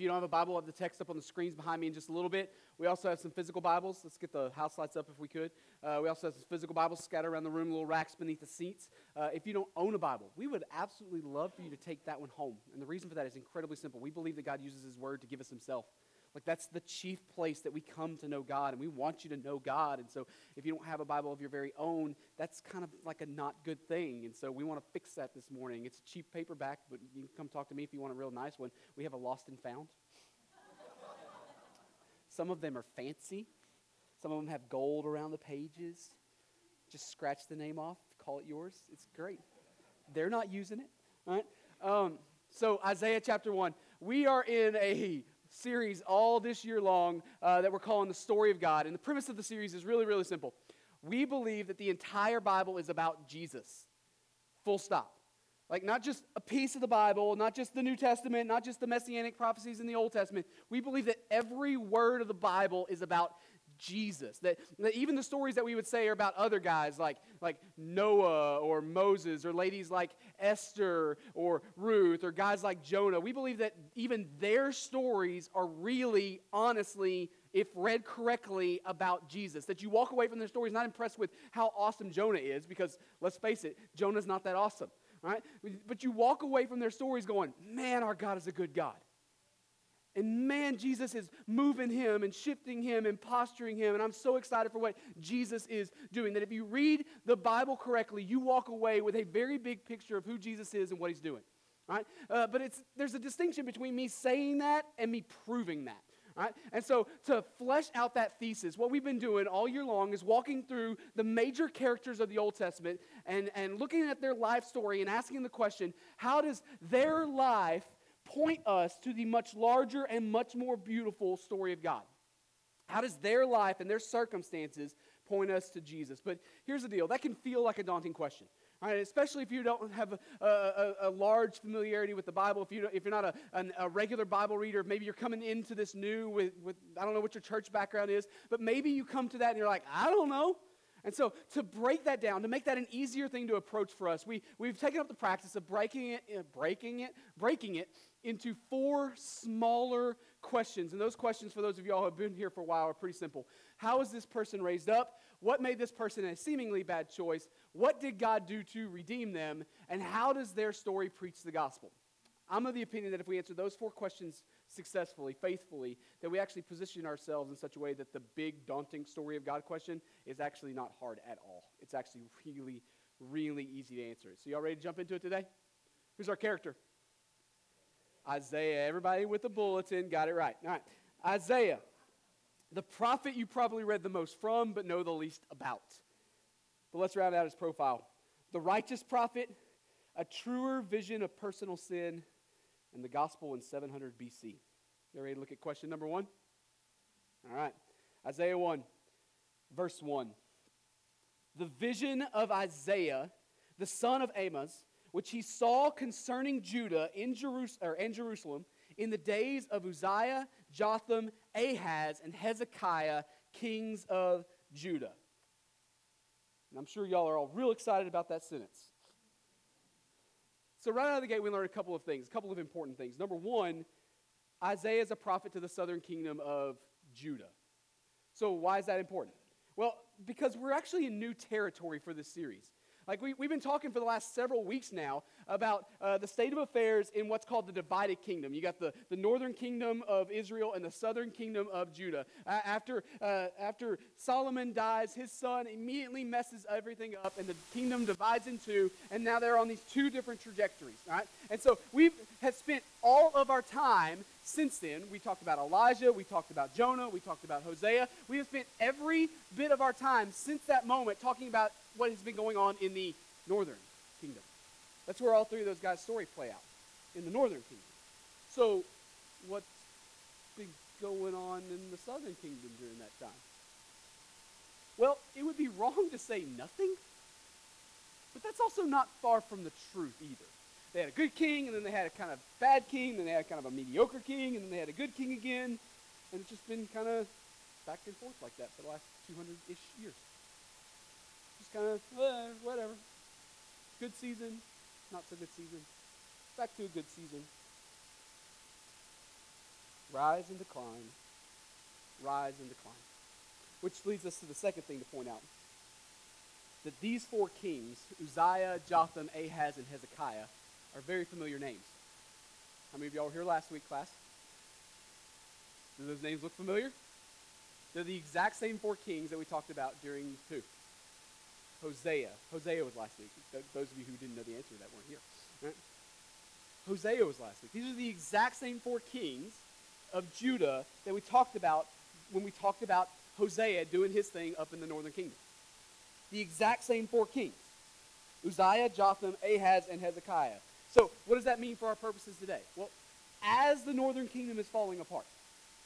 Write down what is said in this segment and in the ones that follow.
If you don't have a Bible, I'll have the text up on the screens behind me in just a little bit. We also have some physical Bibles. Let's get the house lights up if we could. Uh, we also have some physical Bibles scattered around the room, little racks beneath the seats. Uh, if you don't own a Bible, we would absolutely love for you to take that one home. And the reason for that is incredibly simple. We believe that God uses His Word to give us Himself. Like, that's the chief place that we come to know God, and we want you to know God. And so, if you don't have a Bible of your very own, that's kind of like a not good thing. And so, we want to fix that this morning. It's a cheap paperback, but you can come talk to me if you want a real nice one. We have a Lost and Found. Some of them are fancy, some of them have gold around the pages. Just scratch the name off, call it yours. It's great. They're not using it, right? Um, so, Isaiah chapter 1. We are in a series all this year long uh, that we're calling the story of God. And the premise of the series is really, really simple. We believe that the entire Bible is about Jesus. Full stop. Like, not just a piece of the Bible, not just the New Testament, not just the messianic prophecies in the Old Testament. We believe that every word of the Bible is about Jesus. That, that even the stories that we would say are about other guys like, like Noah or Moses or ladies like Esther or Ruth or guys like Jonah, we believe that even their stories are really, honestly, if read correctly, about Jesus. That you walk away from their stories not impressed with how awesome Jonah is, because let's face it, Jonah's not that awesome, right? But you walk away from their stories going, man, our God is a good God. And man, Jesus is moving him and shifting him and posturing him. And I'm so excited for what Jesus is doing. That if you read the Bible correctly, you walk away with a very big picture of who Jesus is and what he's doing. Right? Uh, but it's, there's a distinction between me saying that and me proving that. Right? And so, to flesh out that thesis, what we've been doing all year long is walking through the major characters of the Old Testament and, and looking at their life story and asking the question how does their life point us to the much larger and much more beautiful story of God. How does their life and their circumstances point us to Jesus? But here's the deal that can feel like a daunting question. Right, especially if you don't have a, a, a, large familiarity with the Bible, if, you if you're not a, a, regular Bible reader, maybe you're coming into this new with, with, I don't know what your church background is, but maybe you come to that and you're like, I don't know. And so, to break that down, to make that an easier thing to approach for us, we, we've taken up the practice of breaking it, breaking it, breaking it into four smaller questions. And those questions, for those of y'all who have been here for a while, are pretty simple. How is this person raised up? What made this person a seemingly bad choice? What did God do to redeem them? And how does their story preach the gospel? I'm of the opinion that if we answer those four questions successfully, faithfully, that we actually position ourselves in such a way that the big, daunting story of God question is actually not hard at all. It's actually really, really easy to answer. So, y'all ready to jump into it today? Who's our character? Isaiah. Everybody with the bulletin got it right. All right. Isaiah, the prophet you probably read the most from, but know the least about. But let's round out his profile. The righteous prophet, a truer vision of personal sin, and the gospel in 700 BC. You ready to look at question number one? All right. Isaiah 1, verse 1. The vision of Isaiah, the son of Amos, which he saw concerning Judah in, Jerus- or in Jerusalem in the days of Uzziah, Jotham, Ahaz, and Hezekiah, kings of Judah. And I'm sure y'all are all real excited about that sentence. So, right out of the gate, we learn a couple of things, a couple of important things. Number one, Isaiah is a prophet to the southern kingdom of Judah. So, why is that important? Well, because we're actually in new territory for this series. Like, we, we've been talking for the last several weeks now about uh, the state of affairs in what's called the divided kingdom. You got the, the northern kingdom of Israel and the southern kingdom of Judah. Uh, after, uh, after Solomon dies, his son immediately messes everything up, and the kingdom divides in two, and now they're on these two different trajectories. Right? And so we have spent all of our time since then. We talked about Elijah, we talked about Jonah, we talked about Hosea. We have spent every bit of our time since that moment talking about what has been going on in the northern kingdom. That's where all three of those guys' stories play out, in the northern kingdom. So, what's been going on in the southern kingdom during that time? Well, it would be wrong to say nothing, but that's also not far from the truth either. They had a good king, and then they had a kind of bad king, and then they had kind of a mediocre king, and then they had a good king again, and it's just been kind of back and forth like that for the last 200-ish years kind of, eh, whatever. Good season, not so good season. Back to a good season. Rise and decline. Rise and decline. Which leads us to the second thing to point out that these four kings, Uzziah, Jotham, Ahaz, and Hezekiah, are very familiar names. How many of y'all were here last week, class? Do those names look familiar? They're the exact same four kings that we talked about during who? Hosea. Hosea was last week. Th- those of you who didn't know the answer to that weren't here. Right? Hosea was last week. These are the exact same four kings of Judah that we talked about when we talked about Hosea doing his thing up in the northern kingdom. The exact same four kings Uzziah, Jotham, Ahaz, and Hezekiah. So, what does that mean for our purposes today? Well, as the northern kingdom is falling apart,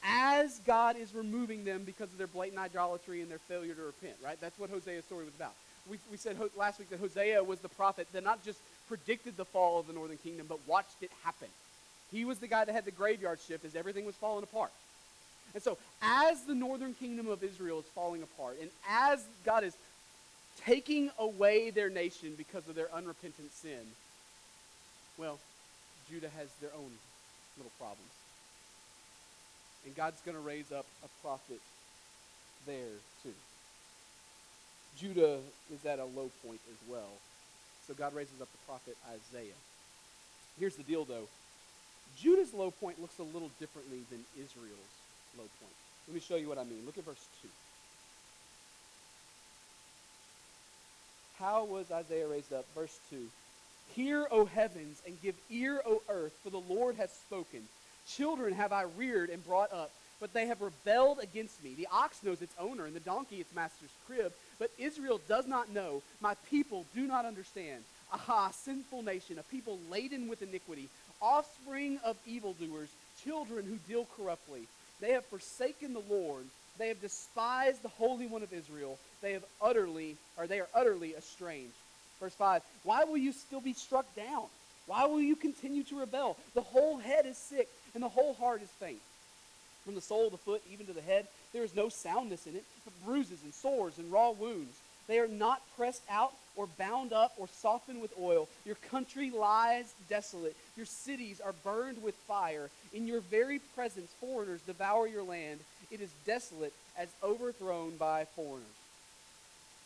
as God is removing them because of their blatant idolatry and their failure to repent, right? That's what Hosea's story was about. We, we said last week that Hosea was the prophet that not just predicted the fall of the northern kingdom, but watched it happen. He was the guy that had the graveyard shift as everything was falling apart. And so, as the northern kingdom of Israel is falling apart, and as God is taking away their nation because of their unrepentant sin, well, Judah has their own little problems. And God's going to raise up a prophet there too. Judah is at a low point as well. So God raises up the prophet Isaiah. Here's the deal, though Judah's low point looks a little differently than Israel's low point. Let me show you what I mean. Look at verse 2. How was Isaiah raised up? Verse 2. Hear, O heavens, and give ear, O earth, for the Lord has spoken. Children have I reared and brought up, but they have rebelled against me. The ox knows its owner, and the donkey its master's crib, but Israel does not know. My people do not understand. Aha, sinful nation, a people laden with iniquity, offspring of evildoers, children who deal corruptly. They have forsaken the Lord. They have despised the Holy One of Israel. They have utterly, or they are utterly estranged. Verse 5 Why will you still be struck down? Why will you continue to rebel? The whole head is sick, and the whole heart is faint. From the sole of the foot even to the head, there is no soundness in it, but bruises and sores and raw wounds. They are not pressed out or bound up or softened with oil. Your country lies desolate. Your cities are burned with fire. In your very presence, foreigners devour your land. It is desolate as overthrown by foreigners.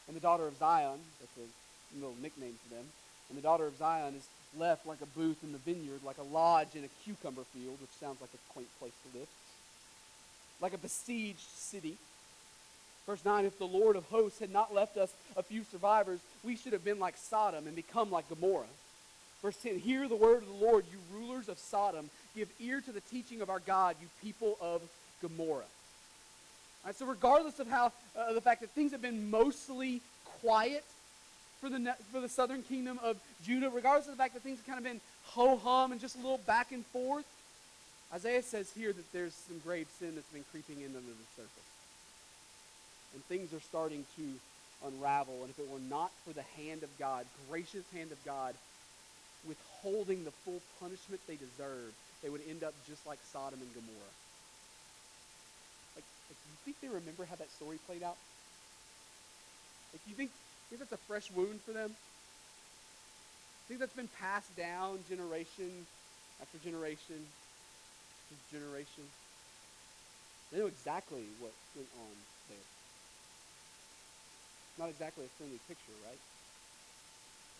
And the daughter of Zion, that's a little nickname for them, and the daughter of Zion is left like a booth in the vineyard, like a lodge in a cucumber field, which sounds like a quaint place to live, like a besieged city. Verse 9 If the Lord of hosts had not left us a few survivors, we should have been like Sodom and become like Gomorrah. Verse 10 Hear the word of the Lord, you rulers of Sodom. Give ear to the teaching of our God, you people of Gomorrah. All right, so, regardless of how uh, the fact that things have been mostly quiet for the, for the southern kingdom of Judah, regardless of the fact that things have kind of been ho hum and just a little back and forth, Isaiah says here that there's some grave sin that's been creeping in under the surface and things are starting to unravel. And if it were not for the hand of God, gracious hand of God, withholding the full punishment they deserve, they would end up just like Sodom and Gomorrah. Like, like you think they remember how that story played out? Like, you think, think that's a fresh wound for them? You think that's been passed down generation after generation after generation? They know exactly what went on there. Not exactly a friendly picture, right?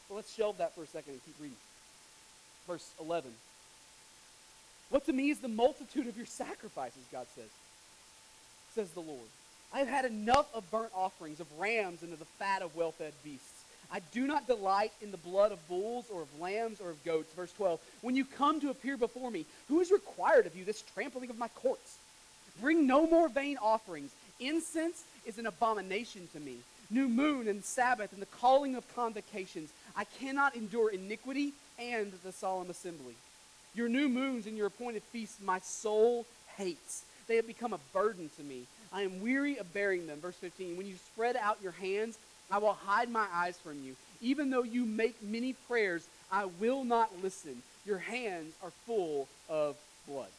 Well, let's shelve that for a second and keep reading. Verse 11. What to me is the multitude of your sacrifices, God says, says the Lord. I have had enough of burnt offerings, of rams, and of the fat of well fed beasts. I do not delight in the blood of bulls or of lambs or of goats. Verse 12. When you come to appear before me, who is required of you this trampling of my courts? Bring no more vain offerings. Incense is an abomination to me. New moon and Sabbath and the calling of convocations. I cannot endure iniquity and the solemn assembly. Your new moons and your appointed feasts my soul hates. They have become a burden to me. I am weary of bearing them. Verse 15. When you spread out your hands, I will hide my eyes from you. Even though you make many prayers, I will not listen. Your hands are full of blood.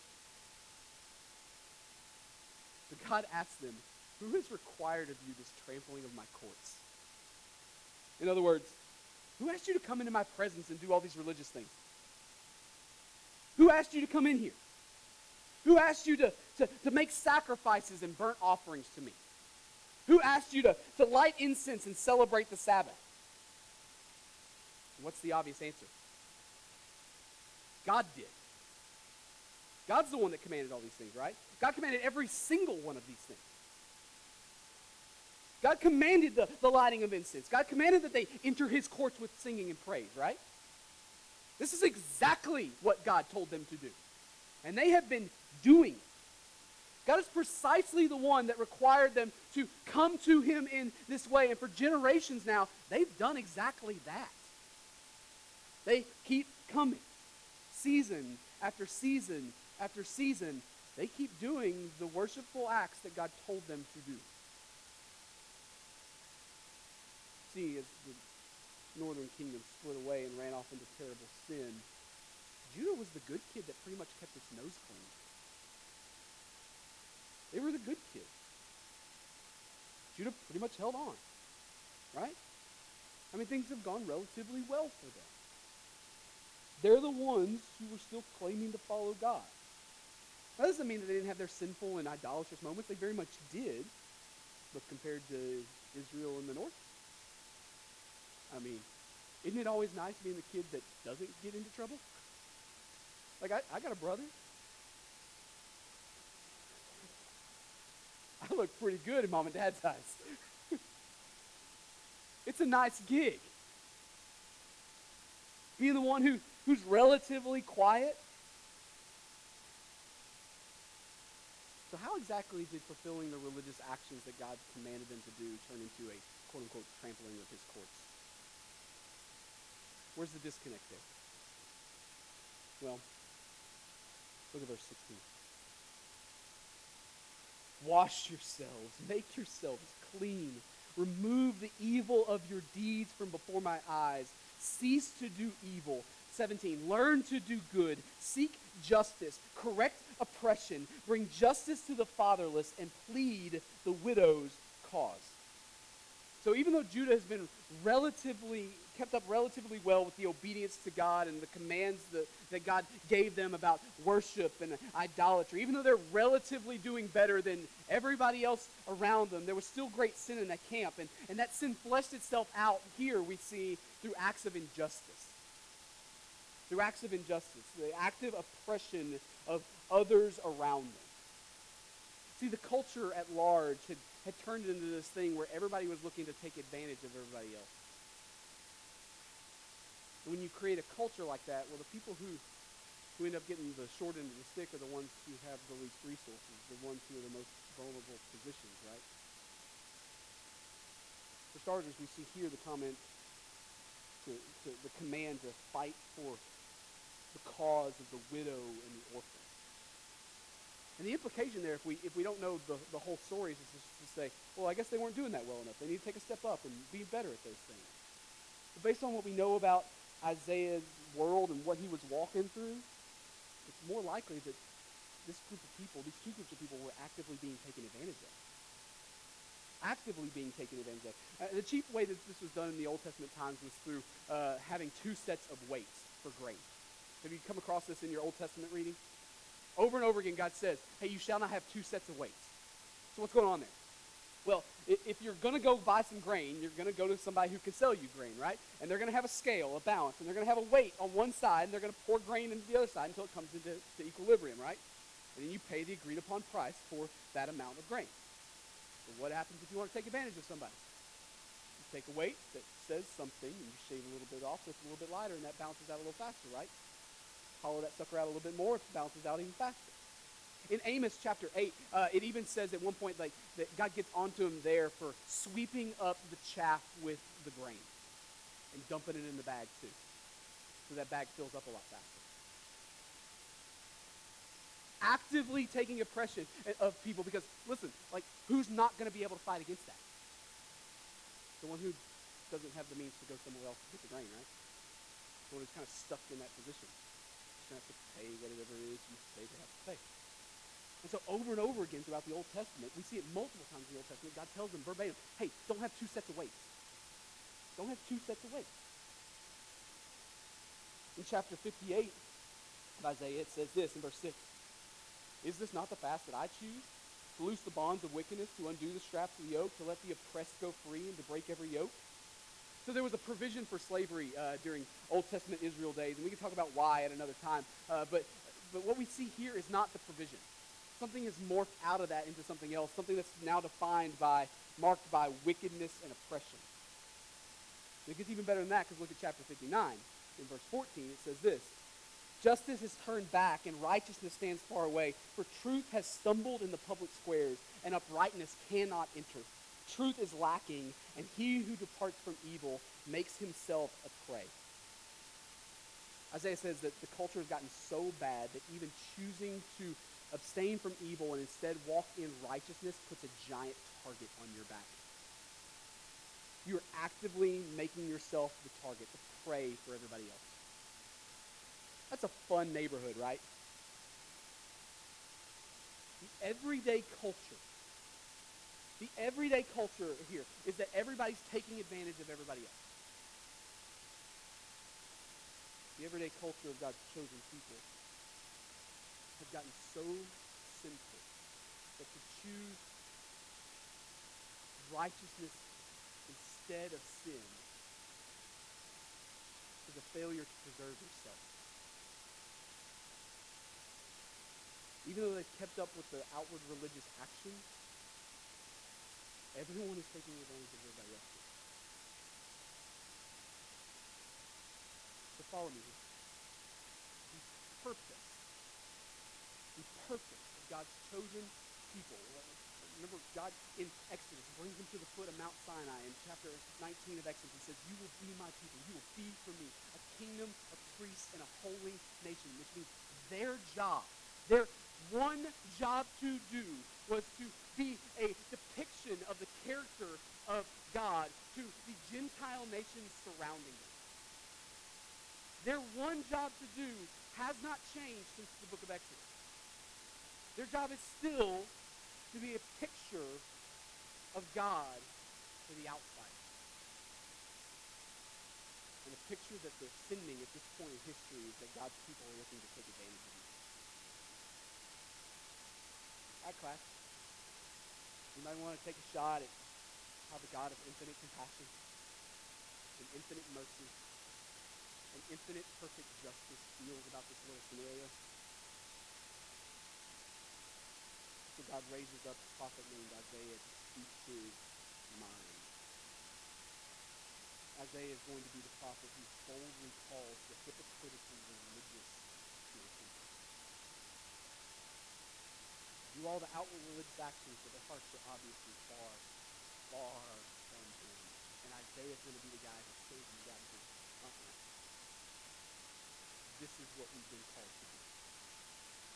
But God asked them, Who has required of you this trampling of my courts? In other words, who asked you to come into my presence and do all these religious things? Who asked you to come in here? Who asked you to, to, to make sacrifices and burnt offerings to me? Who asked you to, to light incense and celebrate the Sabbath? What's the obvious answer? God did. God's the one that commanded all these things, right? God commanded every single one of these things. God commanded the, the lighting of incense. God commanded that they enter his courts with singing and praise, right? This is exactly what God told them to do. And they have been doing it. God is precisely the one that required them to come to him in this way. And for generations now, they've done exactly that. They keep coming. Season after season after season, they keep doing the worshipful acts that God told them to do. See, as the northern kingdom split away and ran off into terrible sin, Judah was the good kid that pretty much kept its nose clean. They were the good kids. Judah pretty much held on, right? I mean, things have gone relatively well for them. They're the ones who were still claiming to follow God. That doesn't mean that they didn't have their sinful and idolatrous moments. They very much did. But compared to Israel in the north, I mean, isn't it always nice being the kid that doesn't get into trouble? Like, I, I got a brother. I look pretty good in mom and dad's eyes. it's a nice gig. Being the one who, who's relatively quiet. So, how exactly did fulfilling the religious actions that God commanded them to do turn into a quote unquote trampling of his courts? Where's the disconnect there? Well, look at verse 16. Wash yourselves, make yourselves clean, remove the evil of your deeds from before my eyes, cease to do evil. 17. Learn to do good, seek justice, correct oppression, bring justice to the fatherless, and plead the widow's cause. So even though Judah has been relatively kept up relatively well with the obedience to God and the commands that, that God gave them about worship and idolatry, even though they're relatively doing better than everybody else around them, there was still great sin in that camp. And, and that sin fleshed itself out here, we see, through acts of injustice. Through acts of injustice, the active oppression of others around them. See, the culture at large had, had turned into this thing where everybody was looking to take advantage of everybody else. And when you create a culture like that, well, the people who, who end up getting the short end of the stick are the ones who have the least resources, the ones who are the most vulnerable positions, right? For starters, we see here the comment, to, to the command to fight for the cause of the widow and the orphan. And the implication there, if we, if we don't know the, the whole story, is just to say, well, I guess they weren't doing that well enough. They need to take a step up and be better at those things. But based on what we know about Isaiah's world and what he was walking through, it's more likely that this group of people, these two groups of people, were actively being taken advantage of. Actively being taken advantage of. Uh, the chief way that this was done in the Old Testament times was through uh, having two sets of weights for grain. Have you come across this in your Old Testament reading? Over and over again, God says, hey, you shall not have two sets of weights. So what's going on there? Well, if you're going to go buy some grain, you're going to go to somebody who can sell you grain, right? And they're going to have a scale, a balance, and they're going to have a weight on one side, and they're going to pour grain into the other side until it comes into equilibrium, right? And then you pay the agreed upon price for that amount of grain. But what happens if you want to take advantage of somebody? You take a weight that says something, and you shave a little bit off so it's a little bit lighter, and that bounces out a little faster, right? Hollow that sucker out a little bit more, it bounces out even faster. In Amos chapter 8, uh, it even says at one point like that God gets onto him there for sweeping up the chaff with the grain and dumping it in the bag too. So that bag fills up a lot faster. Actively taking oppression of people because, listen, like, who's not going to be able to fight against that? The one who doesn't have the means to go somewhere else to get the grain, right? The one who's kind of stuck in that position. Going to have to pay whatever it is you say they have to pay. And so over and over again throughout the Old Testament, we see it multiple times in the Old Testament, God tells them verbatim, hey, don't have two sets of weights. Don't have two sets of weights. In chapter 58 of Isaiah, it says this in verse 6. Is this not the fast that I choose? To loose the bonds of wickedness, to undo the straps of the yoke, to let the oppressed go free, and to break every yoke? So there was a provision for slavery uh, during Old Testament Israel days, and we can talk about why at another time. Uh, but, but what we see here is not the provision. Something has morphed out of that into something else, something that's now defined by, marked by wickedness and oppression. It gets even better than that because look at chapter 59. In verse 14, it says this Justice is turned back, and righteousness stands far away. For truth has stumbled in the public squares, and uprightness cannot enter. Truth is lacking, and he who departs from evil makes himself a prey. Isaiah says that the culture has gotten so bad that even choosing to abstain from evil and instead walk in righteousness puts a giant target on your back. You're actively making yourself the target, the prey for everybody else. That's a fun neighborhood, right? The everyday culture, the everyday culture here is that everybody's taking advantage of everybody else. The everyday culture of God's chosen people has gotten so sinful that to choose righteousness instead of sin is a failure to preserve yourself. Even though they've kept up with the outward religious action, everyone is taking advantage of everybody else. So follow me. The purpose, the purpose of God's chosen people. Uh, remember, God in Exodus brings them to the foot of Mount Sinai in chapter 19 of Exodus. He says, You will be my people. You will be for me a kingdom of priests and a holy nation, which means their job, their one job to do was to be a depiction of the character of God to the Gentile nations surrounding them. Their one job to do has not changed since the book of Exodus. Their job is still to be a picture of God to the outside. And the picture that they're sending at this point in history is that God's people are looking to take advantage of you. class. You might want to take a shot at how the God of infinite compassion and infinite mercy and infinite perfect justice feels about this little scenario? So God raises up a prophet named Isaiah to speak his mind. Isaiah is going to be the prophet who boldly calls the hypocritical religious Do all the outward religious actions, but their hearts are obviously far, far from him. And Isaiah is going to be the guy who saves you says, uh-uh. This is what we've been called to do.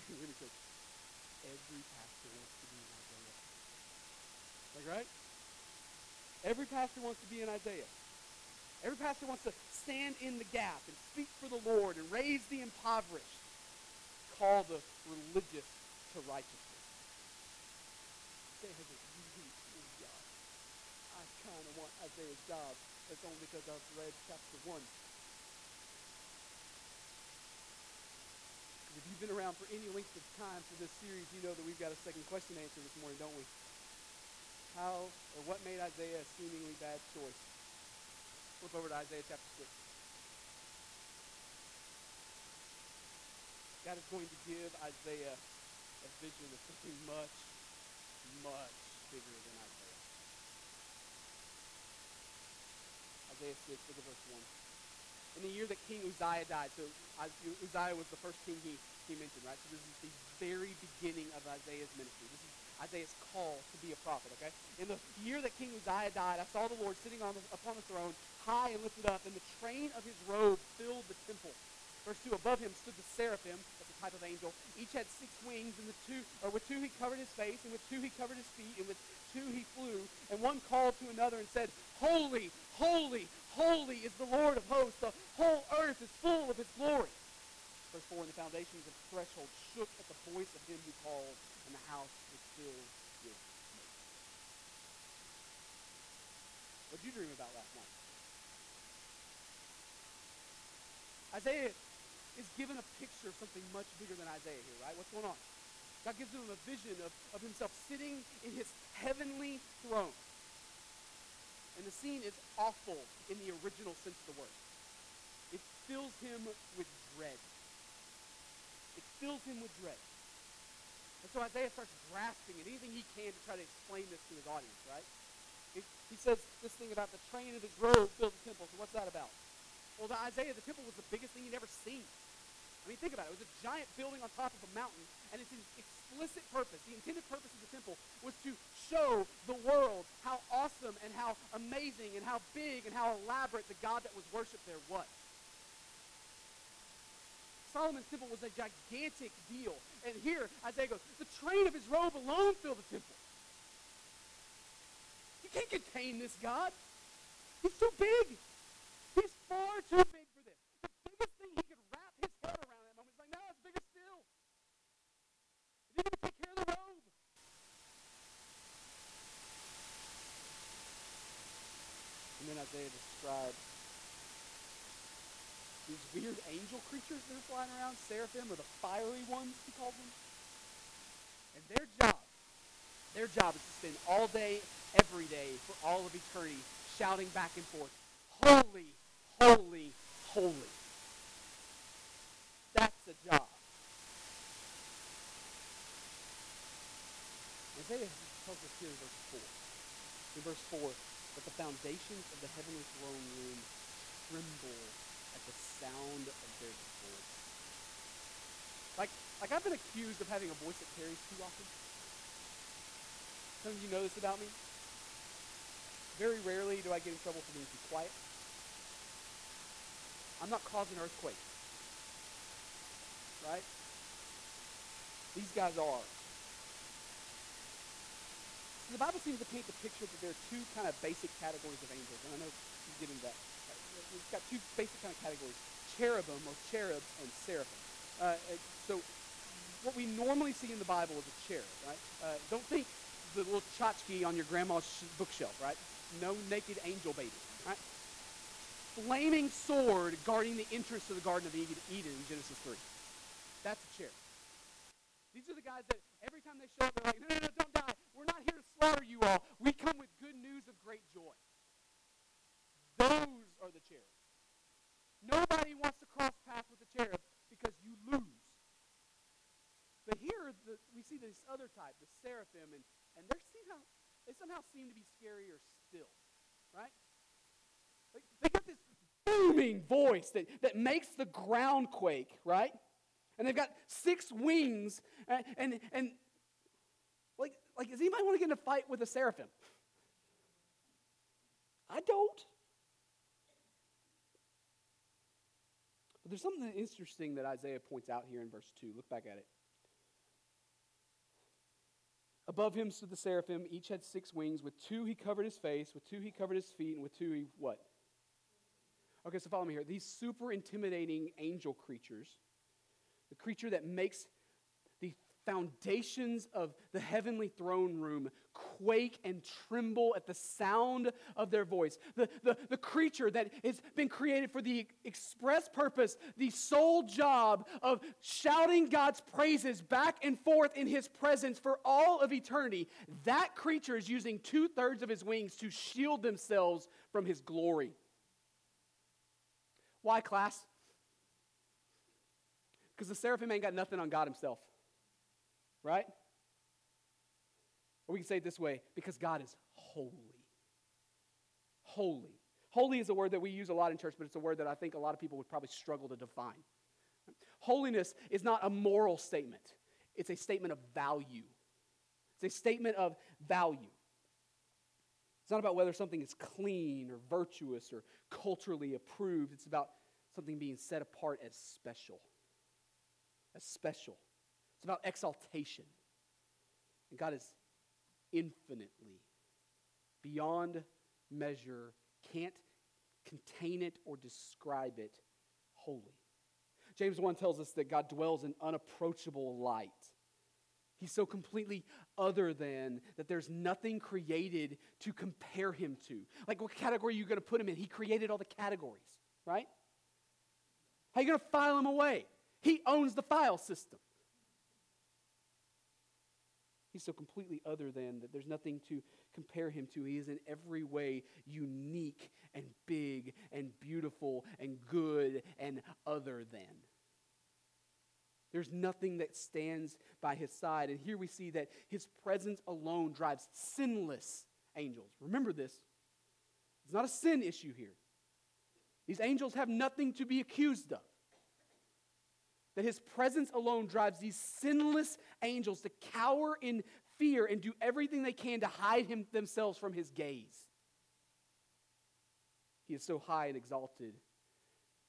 And then he says, every pastor wants to be in Isaiah. Like, right? Every pastor wants to be in Isaiah. Every pastor wants to stand in the gap and speak for the Lord and raise the impoverished, call the religious to righteousness. Job. I kind of want Isaiah's job. That's only because I've read chapter 1. If you've been around for any length of time for this series, you know that we've got a second question answer this morning, don't we? How or what made Isaiah a seemingly bad choice? Flip over to Isaiah chapter 6. God is going to give Isaiah a vision of something much, much bigger than Isaiah. Isaiah 6, look at verse 1 in the year that King Uzziah died. So Uzziah was the first king he, he mentioned, right? So this is the very beginning of Isaiah's ministry. This is Isaiah's call to be a prophet, okay? In the year that King Uzziah died, I saw the Lord sitting on the, upon the throne, high and lifted up, and the train of his robe filled the temple. Verse 2, above him stood the seraphim, type of angel. Each had six wings, and the two, or with two he covered his face, and with two he covered his feet, and with two he flew. And one called to another and said, Holy, holy, holy is the Lord of hosts. The whole earth is full of his glory. Verse 4, and the foundations of the threshold shook at the voice of him who called, and the house was filled with smoke. What did you dream about last night? Isaiah is given a picture of something much bigger than Isaiah here, right? What's going on? God gives him a vision of, of himself sitting in his heavenly throne. And the scene is awful in the original sense of the word. It fills him with dread. It fills him with dread. And so Isaiah starts grasping at anything he can to try to explain this to his audience, right? he says this thing about the train of his robe filled the temple. So what's that about? Well, to Isaiah, the temple was the biggest thing he'd ever seen. I mean, think about it. It was a giant building on top of a mountain, and its explicit purpose, the intended purpose of the temple, was to show the world how awesome and how amazing and how big and how elaborate the God that was worshipped there was. Solomon's temple was a gigantic deal. And here, Isaiah goes, the train of his robe alone filled the temple. You can't contain this God. He's too big. He's far too big for this. The biggest thing he could wrap his head around at that moment is like, no, it's bigger still. It didn't even take care of the robe. Then Isaiah describes these weird angel creatures that are flying around, seraphim, or the fiery ones, he calls them. And their job, their job is to spend all day, every day, for all of eternity, shouting back and forth, Holy, holy, holy. That's the job. Isaiah tells us here in verse 4. In verse 4, that the foundations of the heavenly throne room tremble at the sound of their voice. Like, like I've been accused of having a voice that carries too often. Some of you know this about me. Very rarely do I get in trouble for being too quiet. I'm not causing earthquakes. Right? These guys are. The Bible seems to paint the picture that there are two kind of basic categories of angels, and I know you get into that. We've got two basic kind of categories: cherubim or cherubs and seraphim. Uh, so, what we normally see in the Bible is a cherub, right? Uh, don't think the little tchotchke on your grandma's bookshelf, right? No naked angel baby, right? flaming sword guarding the entrance to the Garden of Eden in Genesis 3. That's a cherub. These are the guys that every time they show up, they're like, no, no, no, don't die. We're not here to slaughter you all. We come with good news of great joy. Those are the cherubs. Nobody wants to cross paths with the cherub because you lose. But here the, we see this other type, the seraphim, and, and they somehow, they somehow seem to be scarier still, right? They got this booming voice that, that makes the ground quake, right? And they've got six wings, and, and, and like, does anybody want to get in a fight with a seraphim? I don't. But there's something interesting that Isaiah points out here in verse 2. Look back at it. Above him stood the seraphim. Each had six wings. With two he covered his face, with two he covered his feet, and with two he what? Okay, so follow me here. These super intimidating angel creatures, the creature that makes foundations of the heavenly throne room quake and tremble at the sound of their voice. The, the, the creature that has been created for the express purpose, the sole job of shouting God's praises back and forth in his presence for all of eternity. That creature is using two thirds of his wings to shield themselves from his glory. Why, class? Because the seraphim ain't got nothing on God himself. Right? Or we can say it this way because God is holy. Holy. Holy is a word that we use a lot in church, but it's a word that I think a lot of people would probably struggle to define. Holiness is not a moral statement, it's a statement of value. It's a statement of value. It's not about whether something is clean or virtuous or culturally approved. It's about something being set apart as special. As special. It's about exaltation. And God is infinitely, beyond measure, can't contain it or describe it, holy. James 1 tells us that God dwells in unapproachable light. He's so completely other than that there's nothing created to compare him to. Like, what category are you going to put him in? He created all the categories, right? How are you going to file him away? He owns the file system. He's so completely other than that there's nothing to compare him to. He is in every way unique and big and beautiful and good and other than. There's nothing that stands by his side. And here we see that his presence alone drives sinless angels. Remember this. It's not a sin issue here. These angels have nothing to be accused of. That his presence alone drives these sinless angels to cower in fear and do everything they can to hide him, themselves from his gaze. He is so high and exalted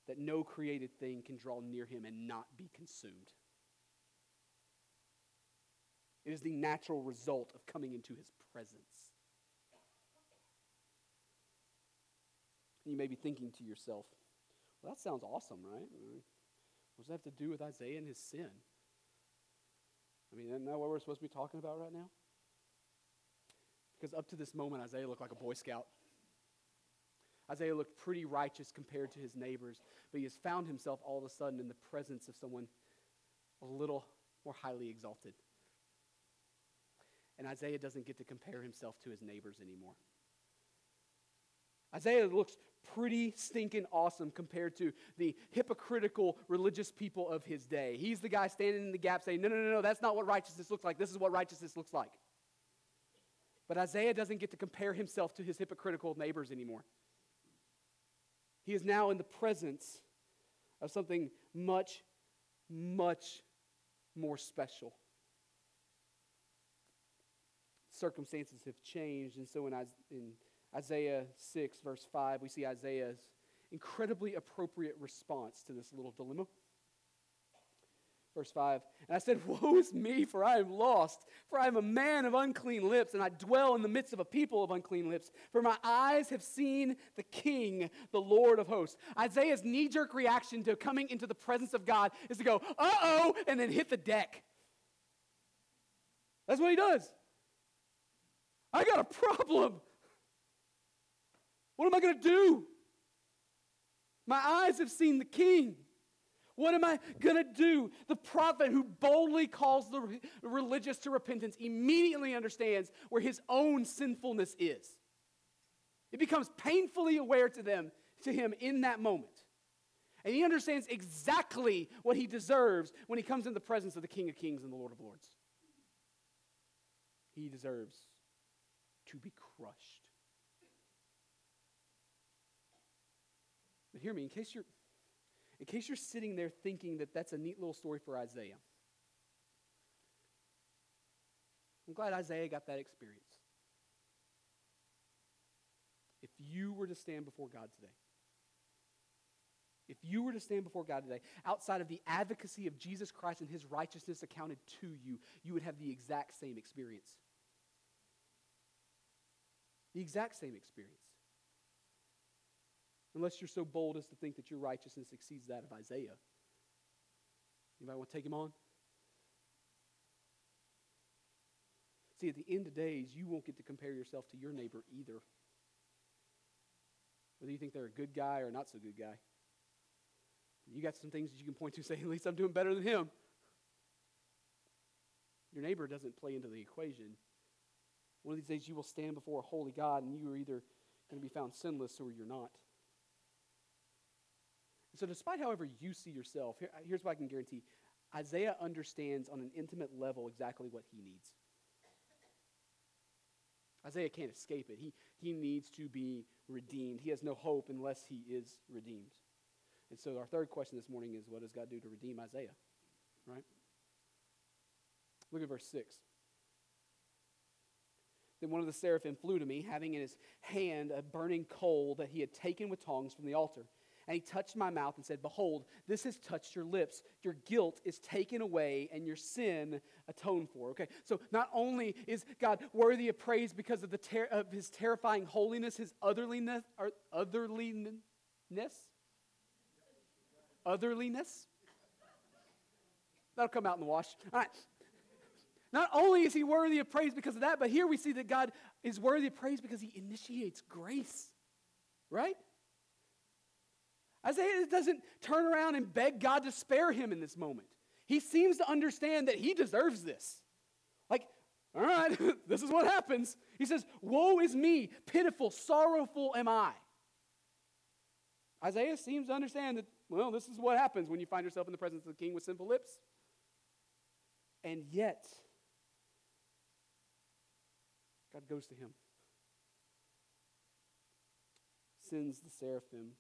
that no created thing can draw near him and not be consumed. It is the natural result of coming into his presence. And you may be thinking to yourself, well, that sounds awesome, right? What does that have to do with Isaiah and his sin? I mean, isn't that what we're supposed to be talking about right now? Because up to this moment, Isaiah looked like a Boy Scout. Isaiah looked pretty righteous compared to his neighbors, but he has found himself all of a sudden in the presence of someone a little more highly exalted. And Isaiah doesn't get to compare himself to his neighbors anymore. Isaiah looks pretty stinking awesome compared to the hypocritical religious people of his day. He's the guy standing in the gap saying, No, no, no, no, that's not what righteousness looks like. This is what righteousness looks like. But Isaiah doesn't get to compare himself to his hypocritical neighbors anymore. He is now in the presence of something much, much more special. Circumstances have changed, and so in, in Isaiah 6, verse 5, we see Isaiah's incredibly appropriate response to this little dilemma. Verse 5 And I said, Woe is me, for I am lost, for I am a man of unclean lips, and I dwell in the midst of a people of unclean lips. For my eyes have seen the King, the Lord of hosts. Isaiah's knee jerk reaction to coming into the presence of God is to go, Uh oh, and then hit the deck. That's what he does. I got a problem. What am I going to do? My eyes have seen the king. What am I going to do? The prophet who boldly calls the religious to repentance immediately understands where his own sinfulness is. It becomes painfully aware to them to him in that moment. And he understands exactly what he deserves when he comes in the presence of the King of Kings and the Lord of Lords. He deserves to be crushed. But hear me, in case you're in case you're sitting there thinking that that's a neat little story for Isaiah. I'm glad Isaiah got that experience. If you were to stand before God today, if you were to stand before God today, outside of the advocacy of Jesus Christ and his righteousness accounted to you, you would have the exact same experience. The exact same experience unless you're so bold as to think that your righteousness exceeds that of Isaiah. Anybody want to take him on? See, at the end of days, you won't get to compare yourself to your neighbor either. Whether you think they're a good guy or not so good guy. You got some things that you can point to say, at least I'm doing better than him. Your neighbor doesn't play into the equation. One of these days, you will stand before a holy God, and you are either going to be found sinless or you're not. So, despite however you see yourself, here, here's what I can guarantee Isaiah understands on an intimate level exactly what he needs. Isaiah can't escape it. He, he needs to be redeemed. He has no hope unless he is redeemed. And so, our third question this morning is what does God do to redeem Isaiah? Right? Look at verse 6. Then one of the seraphim flew to me, having in his hand a burning coal that he had taken with tongs from the altar. And he touched my mouth and said, Behold, this has touched your lips. Your guilt is taken away and your sin atoned for. Okay, so not only is God worthy of praise because of, the ter- of his terrifying holiness, his otherliness, or otherliness, otherliness. That'll come out in the wash. All right. Not only is he worthy of praise because of that, but here we see that God is worthy of praise because he initiates grace. Right? Isaiah doesn't turn around and beg God to spare him in this moment. He seems to understand that he deserves this. Like, all right? this is what happens. He says, Woe is me, pitiful, sorrowful am I. Isaiah seems to understand that, well, this is what happens when you find yourself in the presence of the king with simple lips. And yet, God goes to him, sends the seraphim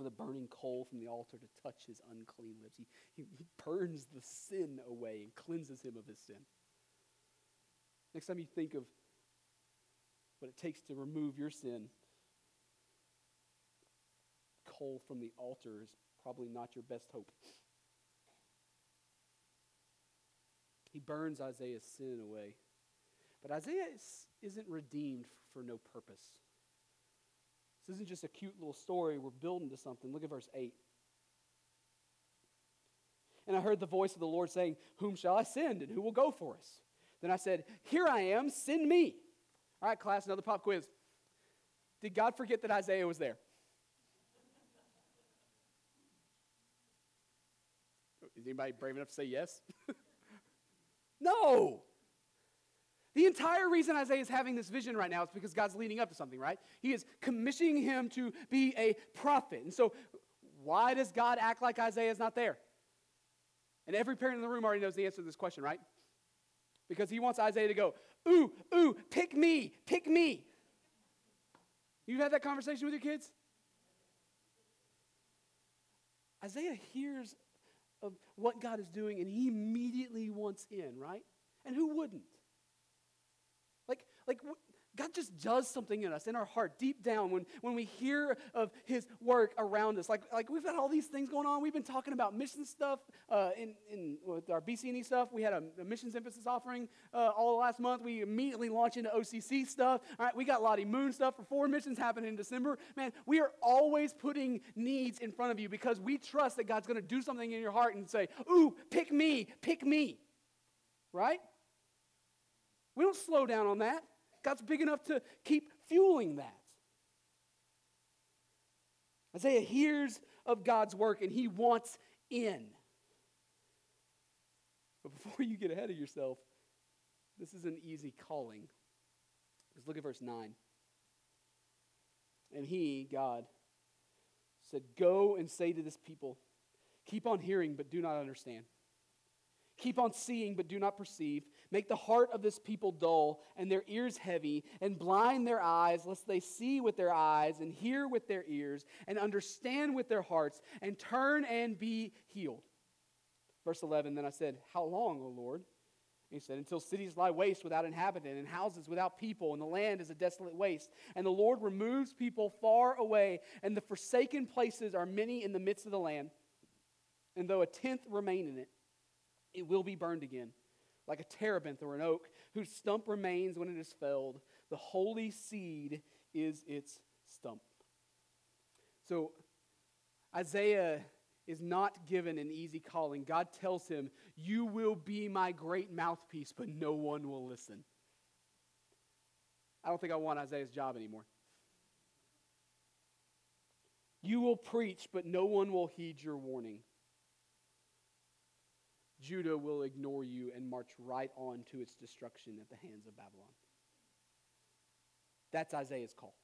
with a burning coal from the altar to touch his unclean lips. He, he, he burns the sin away and cleanses him of his sin. Next time you think of what it takes to remove your sin, coal from the altar is probably not your best hope. He burns Isaiah's sin away. But Isaiah is, isn't redeemed for no purpose. This isn't just a cute little story. We're building to something. Look at verse 8. And I heard the voice of the Lord saying, Whom shall I send, and who will go for us? Then I said, Here I am, send me. All right, class, another pop quiz. Did God forget that Isaiah was there? Is anybody brave enough to say yes? no. The entire reason Isaiah is having this vision right now is because God's leading up to something, right? He is commissioning him to be a prophet. And so, why does God act like Isaiah is not there? And every parent in the room already knows the answer to this question, right? Because he wants Isaiah to go, ooh, ooh, pick me, pick me. You've had that conversation with your kids? Isaiah hears of what God is doing and he immediately wants in, right? And who wouldn't? Like, God just does something in us, in our heart, deep down, when, when we hear of His work around us. Like, like we've got all these things going on. We've been talking about mission stuff uh, in, in, with our BCNE stuff. We had a, a missions emphasis offering uh, all last month. We immediately launched into OCC stuff. All right, we got Lottie Moon stuff for four missions happening in December. Man, we are always putting needs in front of you because we trust that God's going to do something in your heart and say, Ooh, pick me, pick me. Right? We don't slow down on that. God's big enough to keep fueling that. Isaiah hears of God's work and he wants in. But before you get ahead of yourself, this is an easy calling. Because look at verse 9. And he, God, said, Go and say to this people, keep on hearing, but do not understand. Keep on seeing, but do not perceive. Make the heart of this people dull and their ears heavy, and blind their eyes, lest they see with their eyes, and hear with their ears, and understand with their hearts, and turn and be healed. Verse 11 Then I said, How long, O Lord? he said, Until cities lie waste without inhabitant, and houses without people, and the land is a desolate waste. And the Lord removes people far away, and the forsaken places are many in the midst of the land. And though a tenth remain in it, it will be burned again, like a terebinth or an oak, whose stump remains when it is felled. The holy seed is its stump. So Isaiah is not given an easy calling. God tells him, You will be my great mouthpiece, but no one will listen. I don't think I want Isaiah's job anymore. You will preach, but no one will heed your warning. Judah will ignore you and march right on to its destruction at the hands of Babylon. That's Isaiah's call.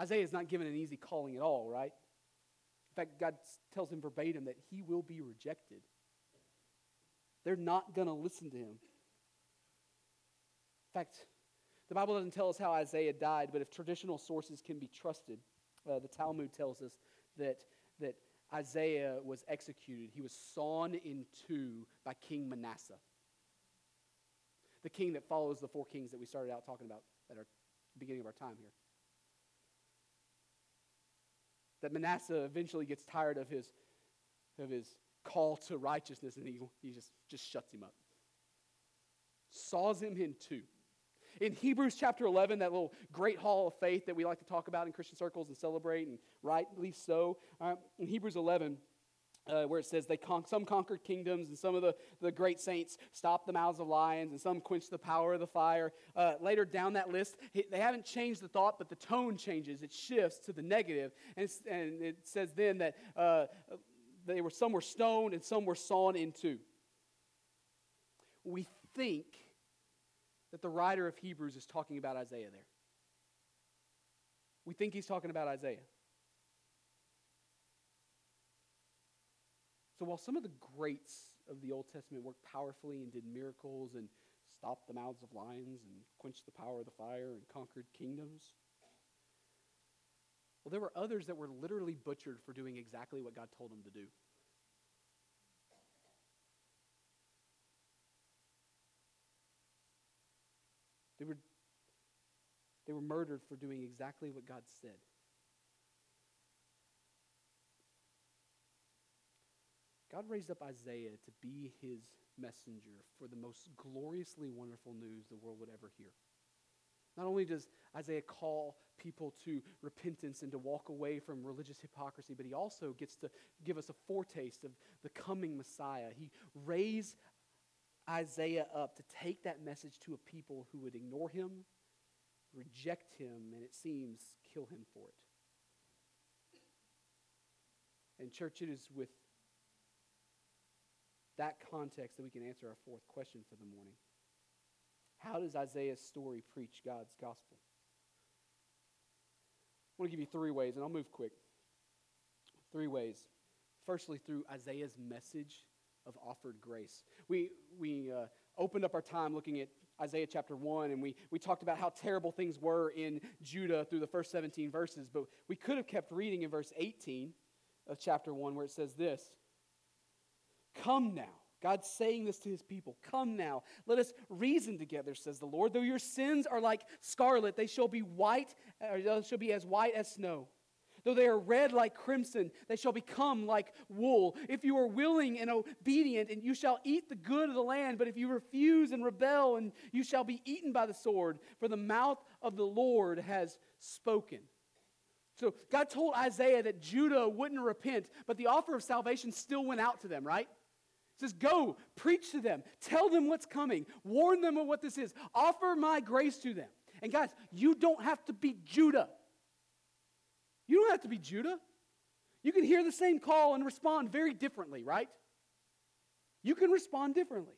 Isaiah is not given an easy calling at all, right? In fact, God tells him verbatim that he will be rejected. They're not going to listen to him. In fact, the Bible doesn't tell us how Isaiah died, but if traditional sources can be trusted, uh, the Talmud tells us that, that Isaiah was executed, he was sawn in two by King Manasseh, the king that follows the four kings that we started out talking about at our beginning of our time here. That Manasseh eventually gets tired of his, of his call to righteousness and he, he just, just shuts him up. Saws him in two. In Hebrews chapter 11, that little great hall of faith that we like to talk about in Christian circles and celebrate, and rightly so, uh, in Hebrews 11, uh, where it says they con- some conquered kingdoms and some of the, the great saints stopped the mouths of lions and some quenched the power of the fire. Uh, later down that list they haven't changed the thought but the tone changes. It shifts to the negative. And, and it says then that uh, they were some were stoned and some were sawn in two. We think that the writer of Hebrews is talking about Isaiah there. We think he's talking about Isaiah. So while some of the greats of the Old Testament worked powerfully and did miracles and stopped the mouths of lions and quenched the power of the fire and conquered kingdoms, well, there were others that were literally butchered for doing exactly what God told them to do. They were, they were murdered for doing exactly what God said. God raised up Isaiah to be his messenger for the most gloriously wonderful news the world would ever hear. Not only does Isaiah call people to repentance and to walk away from religious hypocrisy, but he also gets to give us a foretaste of the coming Messiah. He raised Isaiah up to take that message to a people who would ignore him, reject him, and it seems kill him for it. And, church, it is with that context that we can answer our fourth question for the morning. How does Isaiah's story preach God's gospel? I want to give you three ways, and I'll move quick. Three ways. Firstly, through Isaiah's message of offered grace. We, we uh, opened up our time looking at Isaiah chapter 1, and we, we talked about how terrible things were in Judah through the first 17 verses, but we could have kept reading in verse 18 of chapter 1 where it says this Come now. God's saying this to his people. Come now, let us reason together, says the Lord. Though your sins are like scarlet, they shall be white, or they shall be as white as snow. Though they are red like crimson, they shall become like wool. If you are willing and obedient, and you shall eat the good of the land, but if you refuse and rebel, and you shall be eaten by the sword, for the mouth of the Lord has spoken. So God told Isaiah that Judah wouldn't repent, but the offer of salvation still went out to them, right? Says, Go, preach to them, tell them what's coming, warn them of what this is, offer my grace to them. And guys, you don't have to be Judah. You don't have to be Judah. You can hear the same call and respond very differently, right? You can respond differently.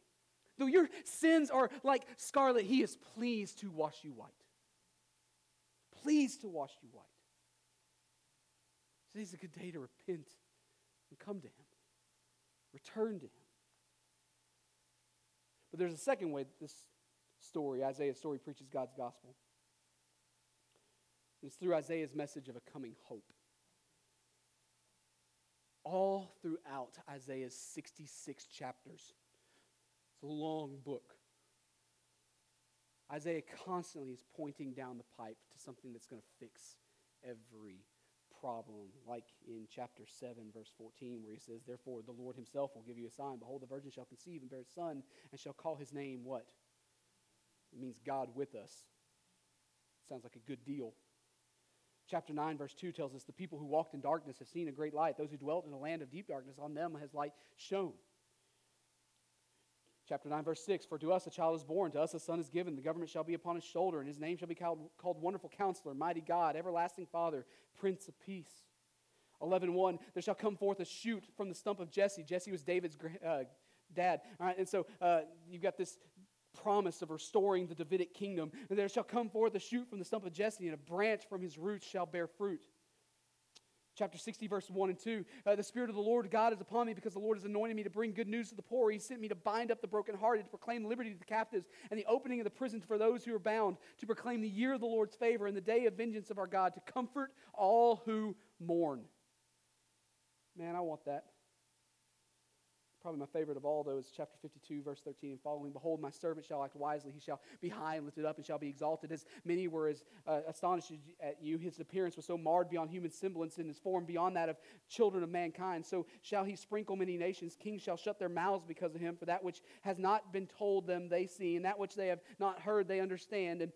Though your sins are like scarlet, he is pleased to wash you white. Pleased to wash you white. Today's a good day to repent and come to him. Return to him. But there's a second way that this story, Isaiah's story, preaches God's gospel. It's through Isaiah's message of a coming hope. All throughout Isaiah's 66 chapters, it's a long book. Isaiah constantly is pointing down the pipe to something that's going to fix every problem, like in chapter 7, verse 14, where he says, Therefore, the Lord himself will give you a sign. Behold, the virgin shall conceive and bear a son, and shall call his name what? It means God with us. Sounds like a good deal. Chapter 9, verse 2 tells us, The people who walked in darkness have seen a great light. Those who dwelt in a land of deep darkness, on them has light shone. Chapter 9, verse 6 For to us a child is born, to us a son is given, the government shall be upon his shoulder, and his name shall be called, called Wonderful Counselor, Mighty God, Everlasting Father, Prince of Peace. 11.1 There shall come forth a shoot from the stump of Jesse. Jesse was David's uh, dad. All right, and so uh, you've got this promise of restoring the Davidic kingdom. And there shall come forth a shoot from the stump of Jesse, and a branch from his roots shall bear fruit chapter 60, verse 1 and 2. Uh, the Spirit of the Lord God is upon me because the Lord has anointed me to bring good news to the poor. He sent me to bind up the brokenhearted, to proclaim liberty to the captives, and the opening of the prison for those who are bound, to proclaim the year of the Lord's favor and the day of vengeance of our God, to comfort all who mourn. Man, I want that. Probably my favorite of all those, chapter 52, verse 13 and following. Behold, my servant shall act wisely. He shall be high and lifted up and shall be exalted. As many were as uh, astonished at you, his appearance was so marred beyond human semblance and his form beyond that of children of mankind. So shall he sprinkle many nations. Kings shall shut their mouths because of him. For that which has not been told them, they see, and that which they have not heard, they understand. And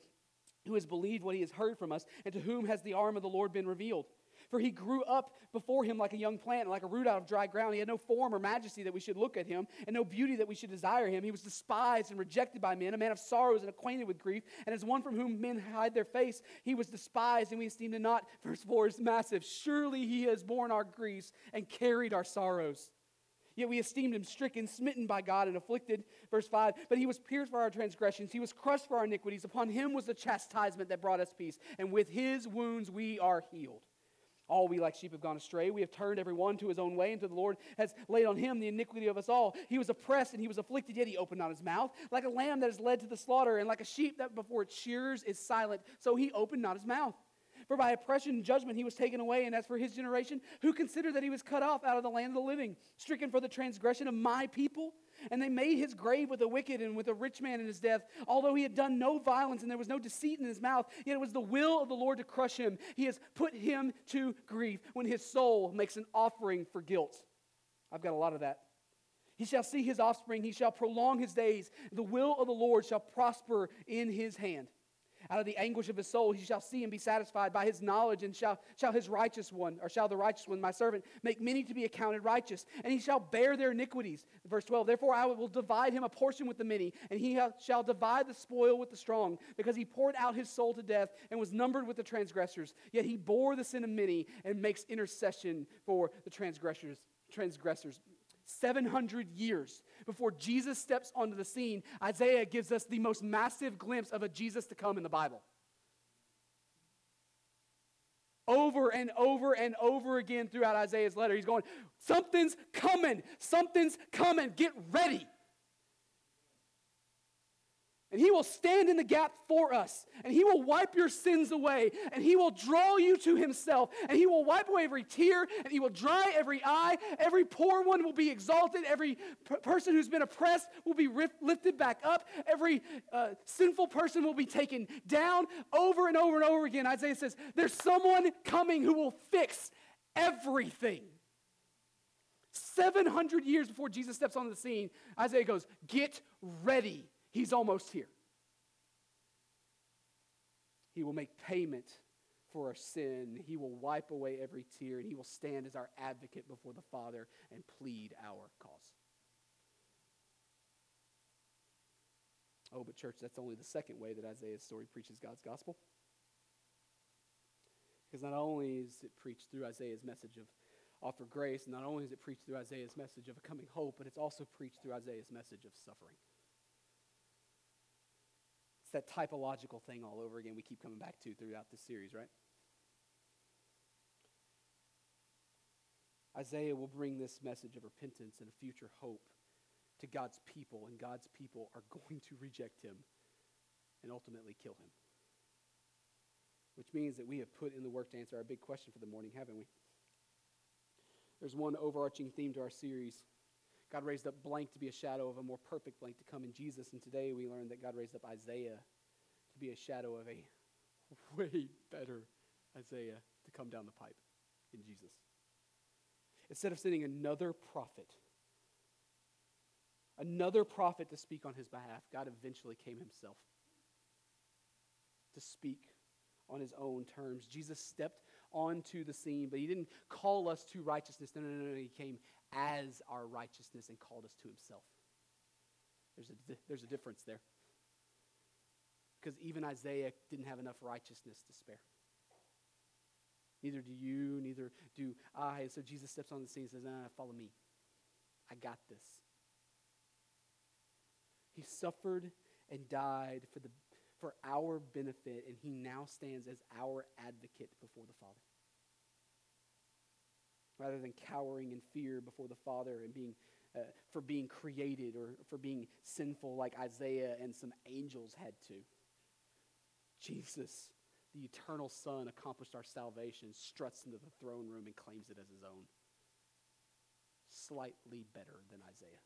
who has believed what he has heard from us, and to whom has the arm of the Lord been revealed? For he grew up before him like a young plant, like a root out of dry ground. He had no form or majesty that we should look at him, and no beauty that we should desire him. He was despised and rejected by men, a man of sorrows and acquainted with grief. And as one from whom men hide their face, he was despised, and we esteemed him not. Verse 4 is massive. Surely he has borne our griefs and carried our sorrows. Yet we esteemed him stricken, smitten by God, and afflicted. Verse 5 But he was pierced for our transgressions, he was crushed for our iniquities. Upon him was the chastisement that brought us peace, and with his wounds we are healed. All we like sheep have gone astray. We have turned every one to his own way, and to the Lord has laid on him the iniquity of us all. He was oppressed and he was afflicted, yet he opened not his mouth. Like a lamb that is led to the slaughter, and like a sheep that before its shears is silent, so he opened not his mouth. For by oppression and judgment he was taken away. And as for his generation, who considered that he was cut off out of the land of the living, stricken for the transgression of my people? And they made his grave with the wicked and with a rich man in his death, although he had done no violence and there was no deceit in his mouth. Yet it was the will of the Lord to crush him. He has put him to grief when his soul makes an offering for guilt. I've got a lot of that. He shall see his offspring, he shall prolong his days. The will of the Lord shall prosper in his hand. Out of the anguish of his soul, he shall see and be satisfied by his knowledge, and shall, shall his righteous one, or shall the righteous one, my servant, make many to be accounted righteous, and he shall bear their iniquities. Verse 12, therefore I will divide him a portion with the many, and he shall divide the spoil with the strong, because he poured out his soul to death and was numbered with the transgressors. Yet he bore the sin of many and makes intercession for the transgressors. Transgressors. 700 years before Jesus steps onto the scene, Isaiah gives us the most massive glimpse of a Jesus to come in the Bible. Over and over and over again throughout Isaiah's letter, he's going, Something's coming, something's coming, get ready. And he will stand in the gap for us. And he will wipe your sins away. And he will draw you to himself. And he will wipe away every tear. And he will dry every eye. Every poor one will be exalted. Every p- person who's been oppressed will be lifted back up. Every uh, sinful person will be taken down over and over and over again. Isaiah says, There's someone coming who will fix everything. 700 years before Jesus steps on the scene, Isaiah goes, Get ready He's almost here. He will make payment for our sin. He will wipe away every tear, and He will stand as our advocate before the Father and plead our cause. Oh, but church, that's only the second way that Isaiah's story preaches God's gospel. Because not only is it preached through Isaiah's message of offer grace, not only is it preached through Isaiah's message of a coming hope, but it's also preached through Isaiah's message of suffering. It's that typological thing all over again we keep coming back to throughout this series, right? Isaiah will bring this message of repentance and a future hope to God's people, and God's people are going to reject him and ultimately kill him. Which means that we have put in the work to answer our big question for the morning, haven't we? There's one overarching theme to our series God raised up blank to be a shadow of a more perfect blank to come in Jesus. And today we learned that God raised up Isaiah to be a shadow of a way better Isaiah to come down the pipe in Jesus. Instead of sending another prophet, another prophet to speak on his behalf, God eventually came himself to speak on his own terms. Jesus stepped onto the scene, but he didn't call us to righteousness. No, no, no, no. He came as our righteousness and called us to himself. There's a, there's a difference there. Because even Isaiah didn't have enough righteousness to spare. Neither do you, neither do I. so Jesus steps on the scene and says, ah, Follow me. I got this. He suffered and died for, the, for our benefit, and he now stands as our advocate before the Father rather than cowering in fear before the Father and being uh, for being created or for being sinful like Isaiah and some angels had to. Jesus, the eternal Son, accomplished our salvation, struts into the throne room and claims it as his own. Slightly better than Isaiah.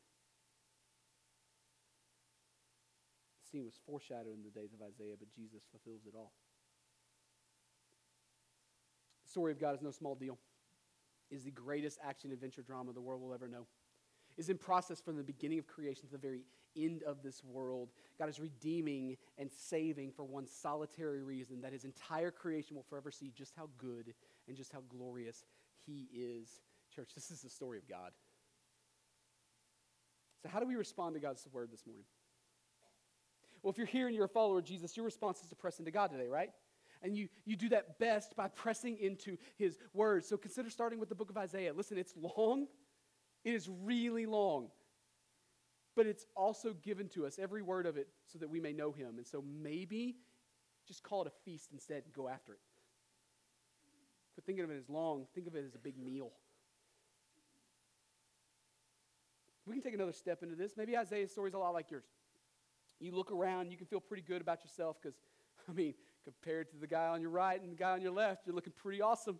The scene was foreshadowed in the days of Isaiah, but Jesus fulfills it all. The story of God is no small deal is the greatest action adventure drama the world will ever know. Is in process from the beginning of creation to the very end of this world. God is redeeming and saving for one solitary reason that his entire creation will forever see just how good and just how glorious he is. Church, this is the story of God. So, how do we respond to God's word this morning? Well, if you're here and you're a follower of Jesus, your response is to press into God today, right? And you, you do that best by pressing into his words. So consider starting with the book of Isaiah. Listen, it's long, It is really long. But it's also given to us, every word of it, so that we may know him. And so maybe just call it a feast instead and go after it. Quit thinking of it as long, think of it as a big meal. We can take another step into this. Maybe Isaiah's story is a lot like yours. You look around, you can feel pretty good about yourself because, I mean, compared to the guy on your right and the guy on your left, you're looking pretty awesome.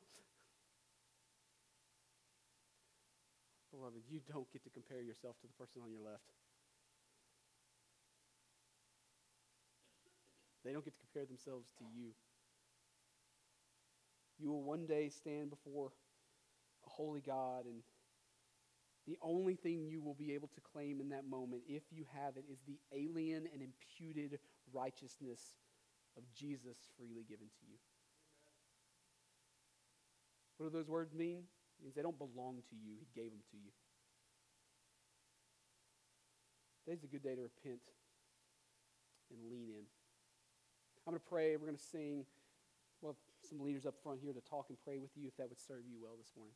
Beloved, you don't get to compare yourself to the person on your left. They don't get to compare themselves to you. You will one day stand before a holy God, and the only thing you will be able to claim in that moment, if you have it, is the alien and imputed righteousness of Jesus freely given to you. What do those words mean? It means they don't belong to you. He gave them to you. Today's a good day to repent and lean in. I'm going to pray. We're going to sing. We'll have some leaders up front here to talk and pray with you if that would serve you well this morning.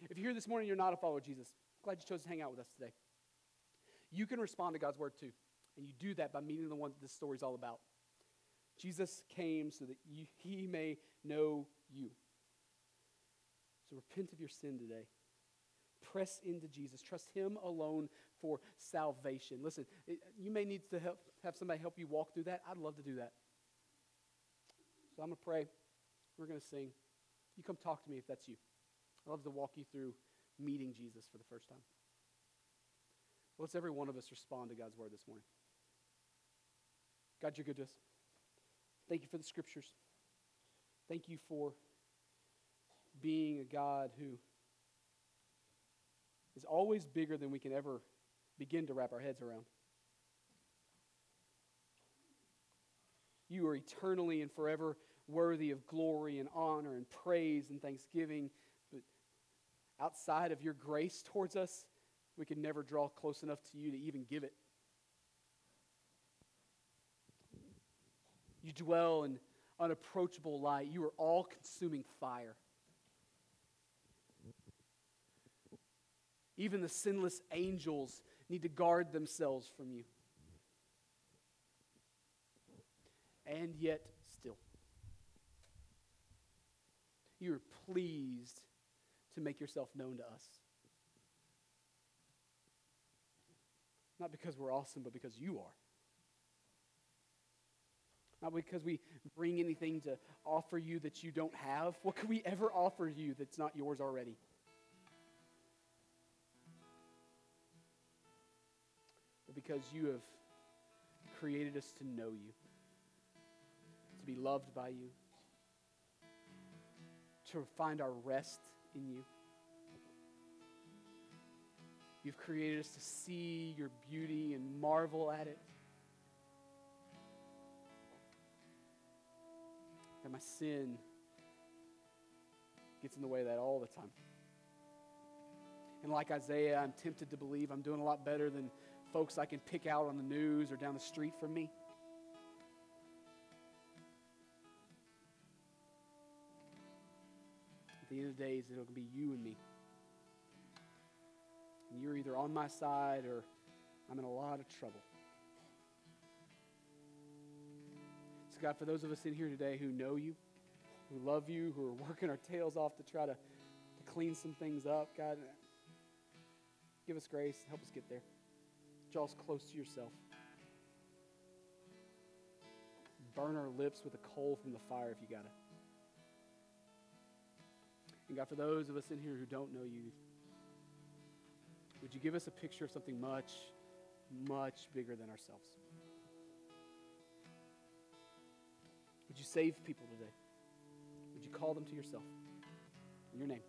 If you're here this morning, you're not a follower of Jesus. glad you chose to hang out with us today. You can respond to God's word too. And you do that by meeting the one that this story's all about. Jesus came so that you, he may know you. So repent of your sin today. Press into Jesus. Trust Him alone for salvation. Listen, it, you may need to help, have somebody help you walk through that. I'd love to do that. So I'm going to pray. We're going to sing. You come talk to me if that's you. I'd love to walk you through meeting Jesus for the first time. let's every one of us respond to God's word this morning. God, you're good to us. Thank you for the scriptures. Thank you for being a God who is always bigger than we can ever begin to wrap our heads around. You are eternally and forever worthy of glory and honor and praise and thanksgiving. But outside of your grace towards us, we can never draw close enough to you to even give it. You dwell in unapproachable light. You are all consuming fire. Even the sinless angels need to guard themselves from you. And yet, still, you are pleased to make yourself known to us. Not because we're awesome, but because you are. Not because we bring anything to offer you that you don't have. What could we ever offer you that's not yours already? because you have created us to know you, to be loved by you, to find our rest in you. You've created us to see your beauty and marvel at it. And my sin gets in the way of that all the time. And like Isaiah, I'm tempted to believe I'm doing a lot better than folks I can pick out on the news or down the street from me. At the end of the days, it'll be you and me. And you're either on my side or I'm in a lot of trouble. God, for those of us in here today who know you, who love you, who are working our tails off to try to, to clean some things up, God, give us grace. Help us get there. Draw us close to yourself. Burn our lips with a coal from the fire if you got it. And God, for those of us in here who don't know you, would you give us a picture of something much, much bigger than ourselves? Save people today? Would you call them to yourself? In your name.